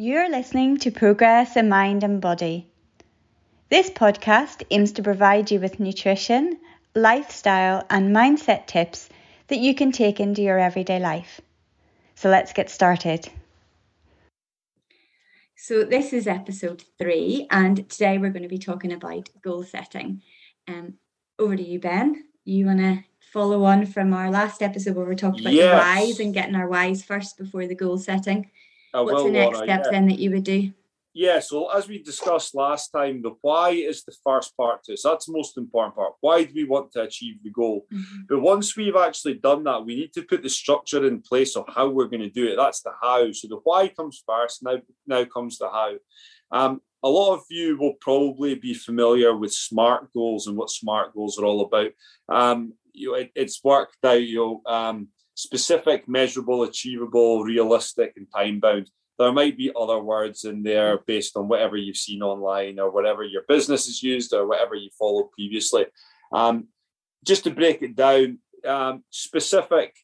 You're listening to Progress in Mind and Body. This podcast aims to provide you with nutrition, lifestyle, and mindset tips that you can take into your everyday life. So let's get started. So, this is episode three, and today we're going to be talking about goal setting. Um, over to you, Ben. You want to follow on from our last episode where we talked about yes. the whys and getting our whys first before the goal setting? I What's will, the next Laura, step yeah. then that you would do? Yeah, so as we discussed last time, the why is the first part to. So that's the most important part. Why do we want to achieve the goal? Mm-hmm. But once we've actually done that, we need to put the structure in place of how we're going to do it. That's the how. So the why comes first. Now, now comes the how. Um, a lot of you will probably be familiar with SMART goals and what SMART goals are all about. Um, you know, it, it's worked out. You know, um, specific, measurable, achievable, realistic, and time bound. There might be other words in there based on whatever you've seen online or whatever your business has used or whatever you followed previously. Um, just to break it down, um, specific,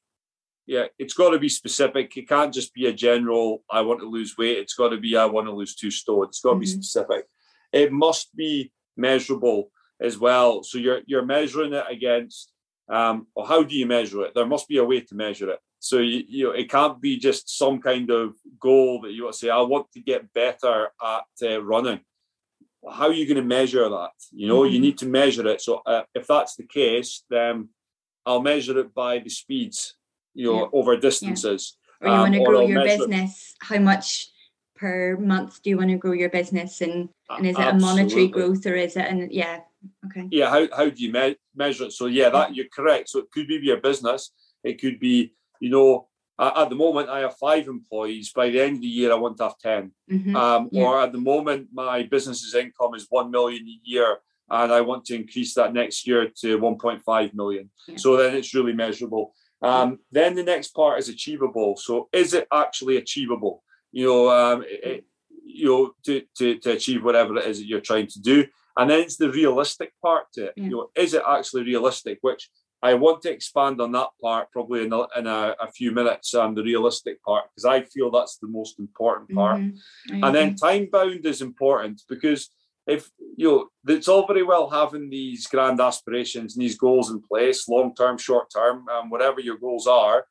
yeah, it's got to be specific. It can't just be a general, I want to lose weight. It's got to be, I want to lose two stone. It's got to mm-hmm. be specific. It must be measurable as well. So you're you're measuring it against um, or how do you measure it? There must be a way to measure it. So you, you know, it can't be just some kind of goal that you want to say, I want to get better at uh, running. How are you going to measure that? You know, mm-hmm. you need to measure it. So uh, if that's the case, then I'll measure it by the speeds, you know, yeah. over distances. Yeah. Or you um, want to grow your business, it. how much per month do you want to grow your business and, and is it Absolutely. a monetary growth or is it and yeah Okay. Yeah. How, how do you me- measure it? So yeah, that you're correct. So it could be your business. It could be, you know, at the moment I have five employees. By the end of the year, I want to have 10 mm-hmm. um, yeah. Or at the moment, my business's income is one million a year, and I want to increase that next year to 1.5 million. Yeah. So then it's really measurable. Um, then the next part is achievable. So is it actually achievable? You know, um, it, you know, to, to, to achieve whatever it is that you're trying to do. And then it's the realistic part to it. Yeah. You know, is it actually realistic? Which I want to expand on that part probably in a, in a, a few minutes. Um, the realistic part because I feel that's the most important part. Mm-hmm. And then time bound is important because if you know it's all very well having these grand aspirations and these goals in place, long term, short term, um, whatever your goals are.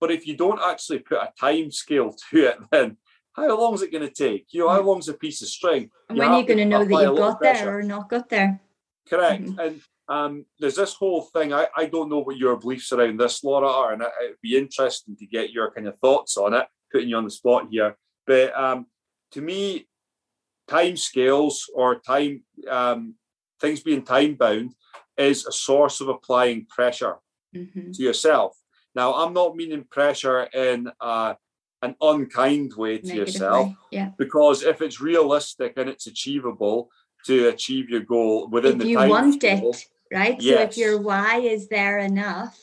But if you don't actually put a time scale to it, then how long is it going to take? You know, how long is a piece of string? And when are you going to know that you've got there or not got there? Correct. Mm-hmm. And um, there's this whole thing. I, I don't know what your beliefs around this, Laura, are, and it, would be interesting to get your kind of thoughts on it, putting you on the spot here. But um, to me, time scales or time um, things being time bound is a source of applying pressure mm-hmm. to yourself. Now, I'm not meaning pressure in uh, an unkind way to Negative yourself. Way. Yeah. Because if it's realistic and it's achievable to achieve your goal within if the you time want scale, it, right? Yes. So if your why is there enough,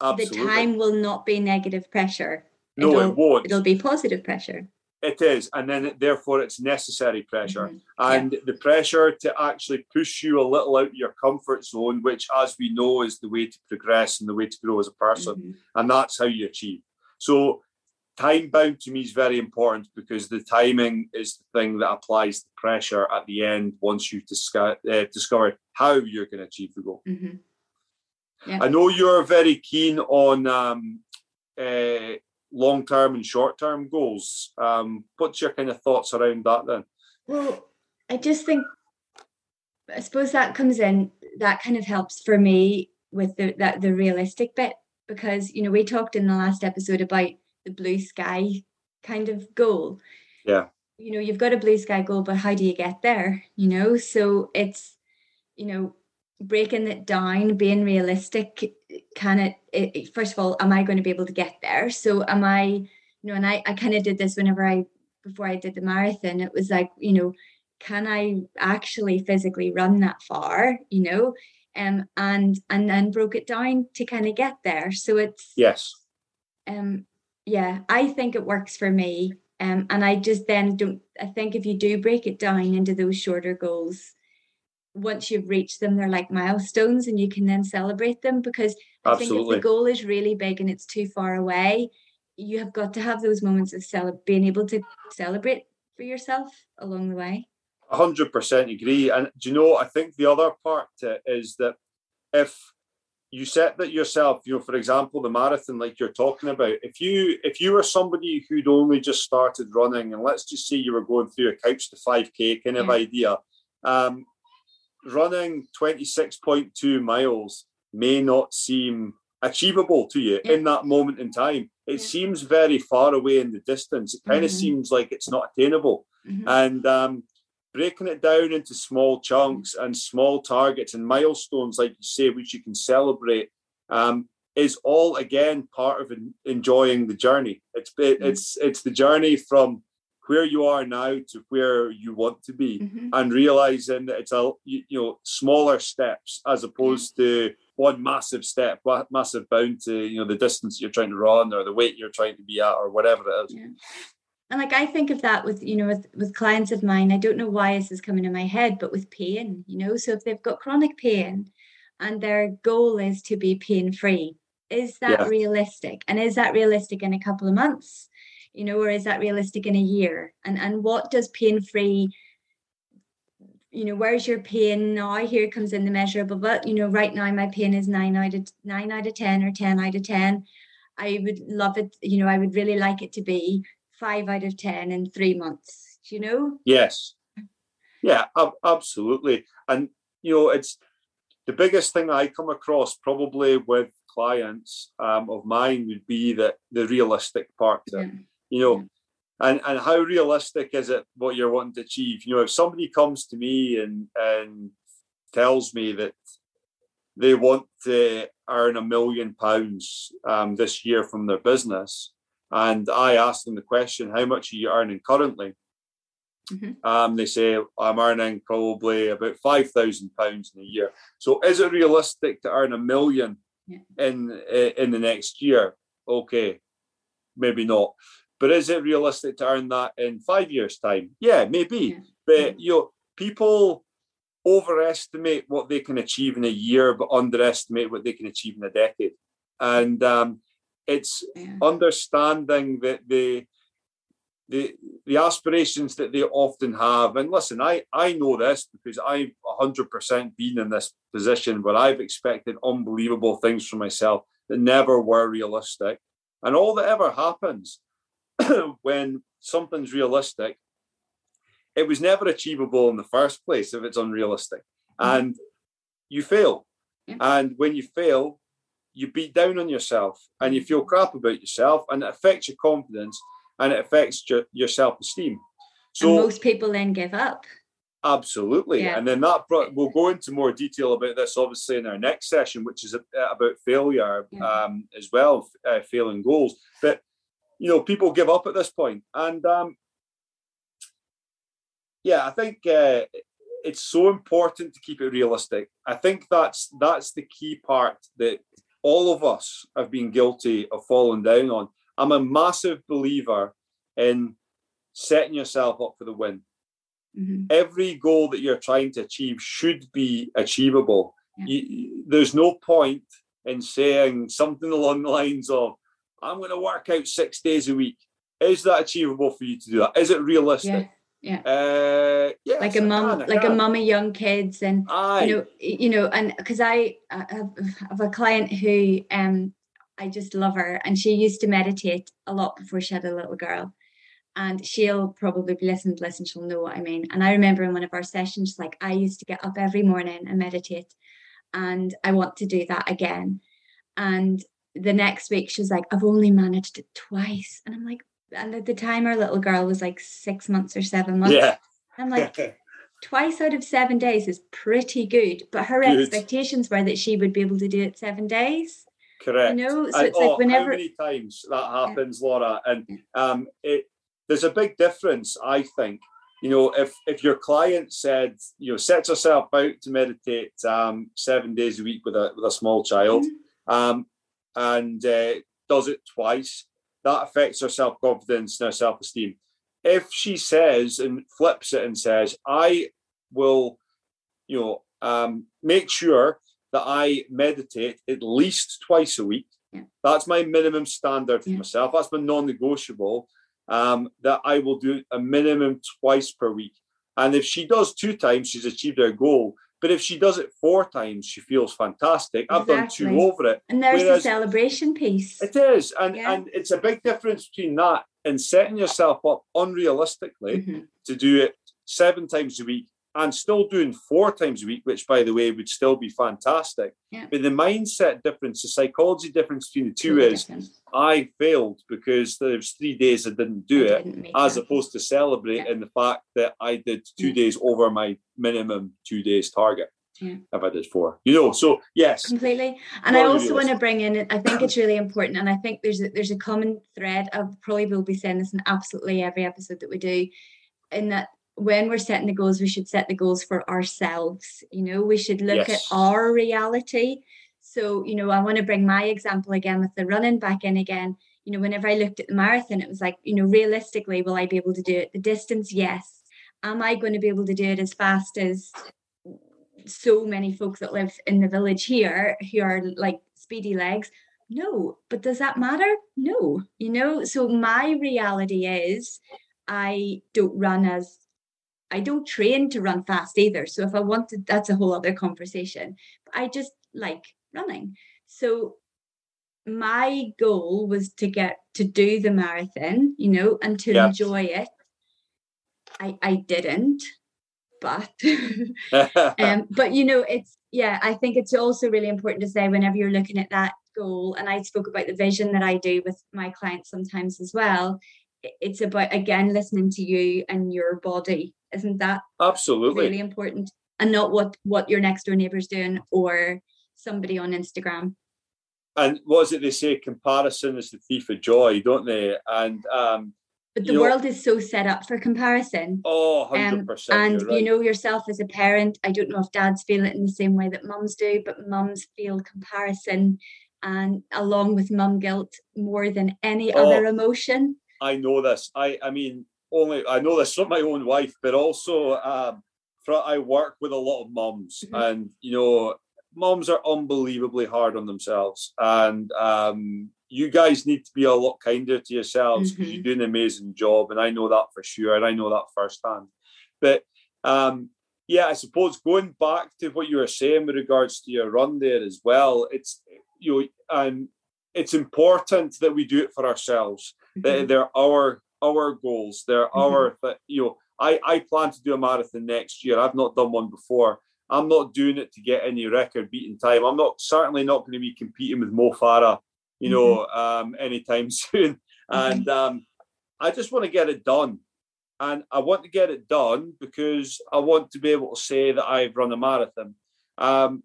Absolutely. the time will not be negative pressure. No, it'll, it won't. It'll be positive pressure. It is, and then therefore it's necessary pressure, mm-hmm. and yeah. the pressure to actually push you a little out your comfort zone, which, as we know, is the way to progress and the way to grow as a person, mm-hmm. and that's how you achieve. So time bound to me is very important because the timing is the thing that applies the pressure at the end once you discover, uh, discovered how you're going to achieve the goal. Mm-hmm. Yeah. I know you're very keen on um, uh, long term and short term goals. Um, what's your kind of thoughts around that then? Well, I just think, I suppose that comes in, that kind of helps for me with the that the realistic bit because you know we talked in the last episode about the blue sky kind of goal. Yeah. You know, you've got a blue sky goal, but how do you get there? You know, so it's, you know, breaking it down, being realistic. Can it, it first of all, am I going to be able to get there? So am I, you know, and I, I kind of did this whenever I, before I did the marathon, it was like, you know, can I actually physically run that far? You know, um, and and then broke it down to kind of get there. So it's yes, um, yeah, I think it works for me. Um, and I just then don't, I think if you do break it down into those shorter goals, once you've reached them, they're like milestones and you can then celebrate them because I Absolutely. think if the goal is really big and it's too far away, you have got to have those moments of cele- being able to celebrate for yourself along the way. hundred percent agree. And do you know, I think the other part is that if you set that yourself, you know, for example, the marathon, like you're talking about, if you if you were somebody who'd only just started running, and let's just say you were going through a couch to 5k kind of yeah. idea, um, running 26.2 miles may not seem achievable to you yeah. in that moment in time. It yeah. seems very far away in the distance. It kind of mm-hmm. seems like it's not attainable. Mm-hmm. And um, breaking it down into small chunks and small targets and milestones, like you say, which you can celebrate, um, is all again part of enjoying the journey. It's mm-hmm. it's it's the journey from where you are now to where you want to be, mm-hmm. and realizing that it's a you, you, know smaller steps as opposed to one massive step, massive bound to you know the distance you're trying to run or the weight you're trying to be at or whatever it is. Yeah and like i think of that with you know with with clients of mine i don't know why this is coming in my head but with pain you know? So if they've got chronic pain and their goal is to be pain free is that yeah. realistic? And is that realistic in a couple of months you know or is that realistic in a year? And and what does pain free you know where's your pain? Now here comes in the measurable but you know right now my pain is nine out of nine out of ten or ten out of ten. I would love it you know i would really like it to be five out of 10 in three months, you know? Yes. Yeah, ab- absolutely. And, you know, it's the biggest thing I come across probably with clients um, of mine would be that the realistic part of it, yeah. you know. Yeah. And, and how realistic is it what you're wanting to achieve? You know, if somebody comes to me and and tells me that they want to earn a million pounds um, this year from their business, and I asked them the question, how much are you earning currently? Mm-hmm. Um, they say I'm earning probably about five thousand pounds in a year. So is it realistic to earn a million yeah. in in the next year? Okay, maybe not. But is it realistic to earn that in five years' time? Yeah, maybe. Yeah. But you know, people overestimate what they can achieve in a year, but underestimate what they can achieve in a decade. And um, it's yeah. understanding that the the the aspirations that they often have. And listen, I I know this because I've hundred percent been in this position where I've expected unbelievable things from myself that never were realistic. And all that ever happens when something's realistic, it was never achievable in the first place if it's unrealistic. Mm-hmm. And you fail. Yeah. And when you fail, you beat down on yourself and you feel crap about yourself and it affects your confidence and it affects your, your self-esteem. So and most people then give up. Absolutely. Yeah. and then that brought, we'll go into more detail about this obviously in our next session which is about failure yeah. um, as well uh, failing goals. But you know people give up at this point and um, yeah i think uh, it's so important to keep it realistic. I think that's that's the key part that all of us have been guilty of falling down on. I'm a massive believer in setting yourself up for the win. Mm-hmm. Every goal that you're trying to achieve should be achievable. Yeah. You, there's no point in saying something along the lines of, I'm going to work out six days a week. Is that achievable for you to do that? Is it realistic? Yeah yeah. Uh yes, like a mom like a mum of young kids and Aye. you know you know and because I, I have, have a client who um i just love her and she used to meditate a lot before she had a little girl. And she'll probably be listening to listen she'll know what i mean. And i remember in one of our sessions she's like i used to get up every morning and meditate and i want to do that again. And the next week she's like i've only managed it twice. And i'm like and at the time our little girl was like six months or seven months. Yeah. I'm like, twice out of seven days is pretty good. But her good. expectations were that she would be able to do it seven days. Correct. You know, so it's oh, like whenever how many times that happens, yeah. Laura, and um, it there's a big difference, I think. You know, if if your client said, you know, sets herself out to meditate um, seven days a week with a with a small child, mm-hmm. um, and uh, does it twice, that affects her self confidence and her self esteem. If she says and flips it and says, I will, you know, um, make sure that I meditate at least twice a week, Yeah. That's my minimum standard for Yeah. myself. That's my non-negotiable. Um, that I will do a minimum twice per week. And if she does two times, she's achieved her goal. But if she does it four times, she feels fantastic. I've done two over it. And there's Whereas- the celebration piece. It is, and Yeah. and it's a big difference between that and setting yourself up unrealistically Mhm. to do it seven times a week and still doing four times a week, which by the way would still be fantastic. Yeah. But the mindset difference, the psychology difference between the two Totally is different. I failed because there was three days I didn't do I it, didn't as opposed to celebrating the fact that I did two Yeah. days over my minimum two days target. Yeah. If I did four, you know, so yes, completely and i also want to bring in i think it's really important and i think there's a, there's a common thread i probably will be saying this in absolutely every episode that we do in that when we're setting the goals we should set the goals for ourselves you know? We should look Yes. at our reality. So you know i want to bring my example again with the running back in again. You know whenever i looked at the marathon it was like you know realistically will i be able to do it? The distance yes. Am i going to be able to do it as fast as so many folks that live in the village here who are like speedy legs? No. But does that matter? No you know? So my reality is i don't run as i don't train to run fast either so if i wanted that's a whole other conversation i just like running so my goal was to get to do the marathon you know and to Yeah. enjoy it i i didn't but um, but you know, it's yeah, I think it's also really important to say whenever you're looking at that goal, and I spoke about the vision that I do with my clients sometimes as well. It's about again listening to you and your body. Isn't that absolutely. really important? And not what what your next door neighbor's doing or somebody on Instagram. and what is it they say? Comparison is the thief of joy, don't they? And um, But the You know- world is so set up for comparison. oh, 100 Um, percent. and right. you know yourself as a parent i don't know if dads feel it in the same way that mums do but mums feel comparison and along with mum guilt more than any Oh. other emotion I know this. I I mean, only I know this from my own wife, but also um, for, I work with a lot of moms, Mhm. and you know, moms are unbelievably hard on themselves, and um, you guys need to be a lot kinder to yourselves because you Mhm. do an amazing job, and I know that for sure, and I know that firsthand. But um, yeah, I suppose going back to what you were saying with regards to your run there as well, it's you know, um, it's important that we do it for ourselves they, Mhm. they're our our goals. They're Mhm. our, you know i i plan to do a marathon next year. I've not done one before. I'm not doing it to get any record beating time. I'm not certainly not going to be competing with mo farah you know um anytime soon. And um i just want to get it done. And i want to get it done because i want to be able to say that i've run a marathon. Um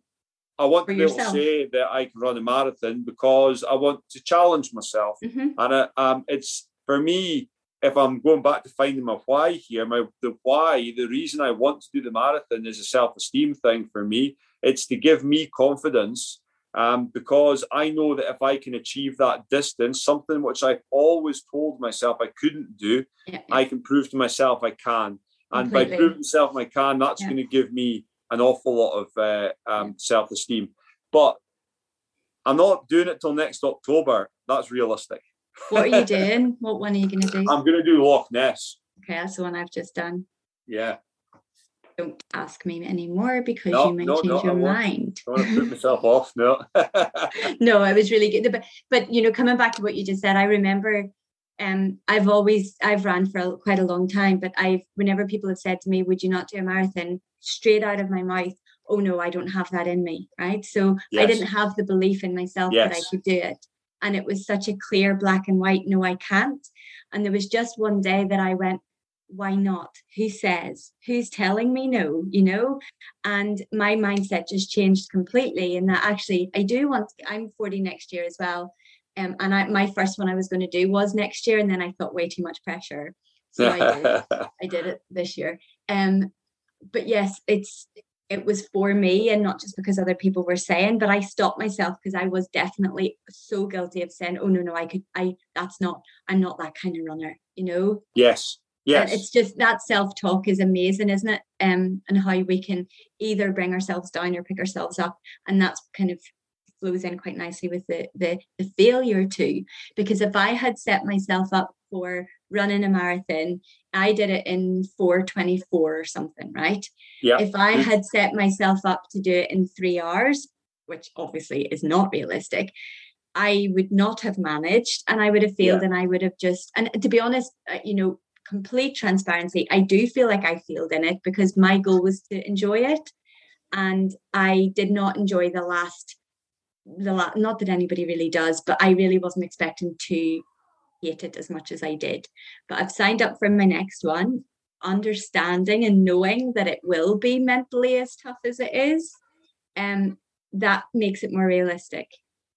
I want to be able to say that I can run a marathon because I want to challenge myself. Mhm. And uh, um, it's for me, if I'm going back to finding my why here, my the why, the reason I want to do the marathon is a self-esteem thing for me. It's to give me confidence um, because I know that if I can achieve that distance, something which I've always told myself I couldn't do, yeah, I can prove to myself I can. And by proving myself I can, that's Yeah. going to give me an awful lot of uh, um, self-esteem. But I'm not doing it till next October. That's realistic. What are you doing what one are you going to do I'm going to do Loch Ness. okay that's the one i've just done Yeah, don't ask me anymore because No, you may no, change no, your mind I want to put myself off. No. no, it was really good. But but you know, coming back to what you just said, I remember um I've always I've ran for a, quite a long time, but I've whenever people have said to me, Would you not do a marathon? Straight out of my mouth, oh no, I don't have that in me. Right. So I didn't have the belief in myself that I could do it. And it was such a clear black and white, no, I can't. And there was just one day that I went, why not? Who says? Who's telling me no? You know? And my mindset just changed completely. And that actually, I do want. I'm 40 next year as well, um, and I, my first one I was going to do was next year, and then I thought way too much pressure, so I did. I did it this year. Um, but yes, it's it was for me and not just because other people were saying. But I stopped myself because I was definitely so guilty of saying, "Oh no, no, I could. I that's not. I'm not that kind of runner." You know. yes. And Yes. it's just that self-talk is amazing, isn't it? Um, and how we can either bring ourselves down or pick ourselves up. And that's kind of flows in quite nicely with the, the the failure too because if i had set myself up for running a marathon i did it in 424 or something right? Yeah. If i had set myself up to do it in three hours which obviously is not realistic i would not have managed and i would have failed yeah. and i would have just and to be honest uh, you know complete transparency i do feel like i failed in it because my goal was to enjoy it and i did not enjoy the last the la- not that anybody really does but i really wasn't expecting to hate it as much as i did. But i've signed up for my next one understanding and knowing that it will be mentally as tough as it is um that makes it more realistic.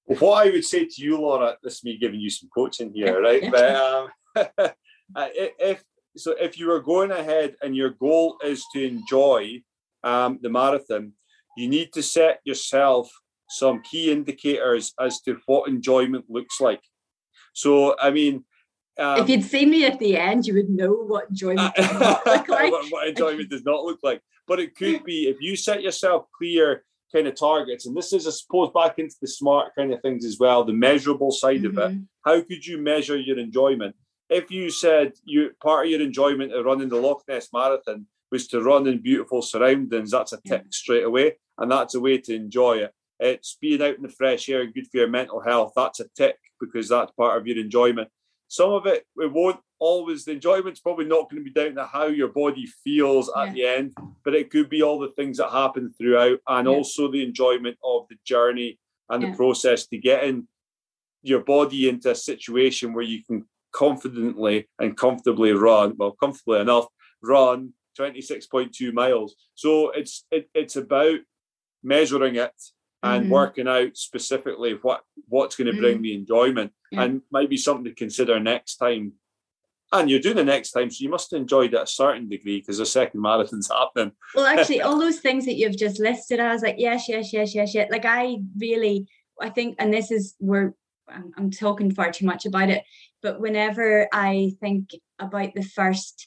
What i would say to you laura this is me giving you some coaching here right? But um, if so if you are going ahead and your goal is to enjoy um, the marathon you need to set yourself some key indicators as to what enjoyment looks like. So, I mean, um, if you'd seen me at the end, you would know what enjoyment look like. what, what enjoyment does not look like. But it could be if you set yourself clear kind of targets, and this is, I suppose, back into the smart kind of things as well, the measurable side mm-hmm. of it. Mm-hmm. How could you measure your enjoyment? If you said you part of your enjoyment of running the Loch Ness Marathon was to run in beautiful surroundings, that's a tick straight away, and that's a way to enjoy it. It's being out in the fresh air, and good for your mental health. That's a tick because that's part of your enjoyment. Some of it, it won't always, the enjoyment's probably not going to be down to how your body feels yeah. at the end, but it could be all the things that happen throughout and yeah. also the enjoyment of the journey and yeah. the process to getting your body into a situation where you can confidently and comfortably run, well, comfortably enough, run 26.2 miles. So it's it, it's about measuring it and mm-hmm. working out specifically what what's going to bring mm-hmm. me enjoyment yeah. and might be something to consider next time and you're doing the next time so you must have enjoyed it a certain degree because the second marathon's happening well actually all those things that you've just listed i was like yes yes yes yes yes like i really i think and this is where I'm, I'm talking far too much about it but whenever i think about the first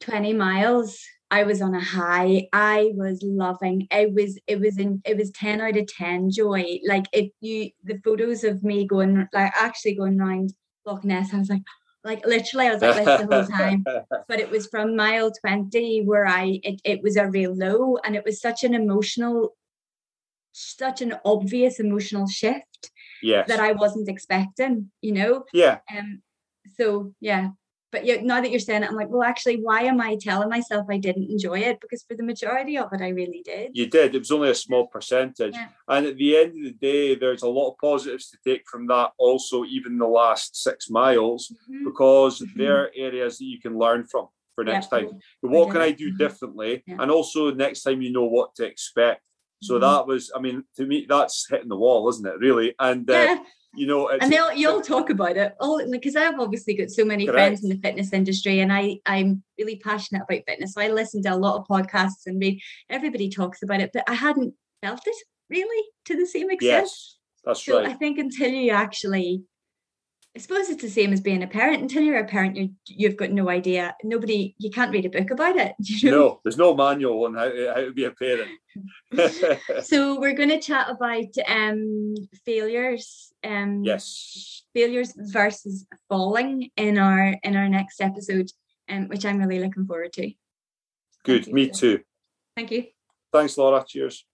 20 miles I was on a high. I was loving. It was it was in it was 10 out of 10 joy. Like if you the photos of me going like actually going around Loch Ness, I was like like literally I was like this the whole time. But it was from mile 20 where I it, it was a real low and it was such an emotional such an obvious emotional shift yes. that I wasn't expecting, you know? Yeah. Um so yeah, but you, now that you're saying it, I'm like, well, actually, why am I telling myself I didn't enjoy it? Because for the majority of it, I really did. You did. It was only a small percentage. Yeah. And at the end of the day, there's a lot of positives to take from that. Also, even the last six miles, mm-hmm. because mm-hmm. there are areas that you can learn from for next yeah, time. what can I do differently? Yeah. And also, next time you know what to expect. So mm-hmm. that was, I mean, to me, that's hitting the wall, isn't it? Really, and uh, you know and they'll you'll talk about it all because i've obviously got so many correct. friends in the fitness industry and i i'm really passionate about fitness so i listen to a lot of podcasts and read everybody talks about it but i hadn't felt it really to the same extent yes that's so right i think until you actually I suppose it's the same as being a parent. Until you're a parent, you you've got no idea. Nobody, you can't read a book about it. You know? No, there's no manual on how how to be a parent. so we're going to chat about um, failures. Um, yes. Failures versus falling in our in our next episode, um, which I'm really looking forward to. Good, me too. Thank you. Thanks, Laura. Cheers.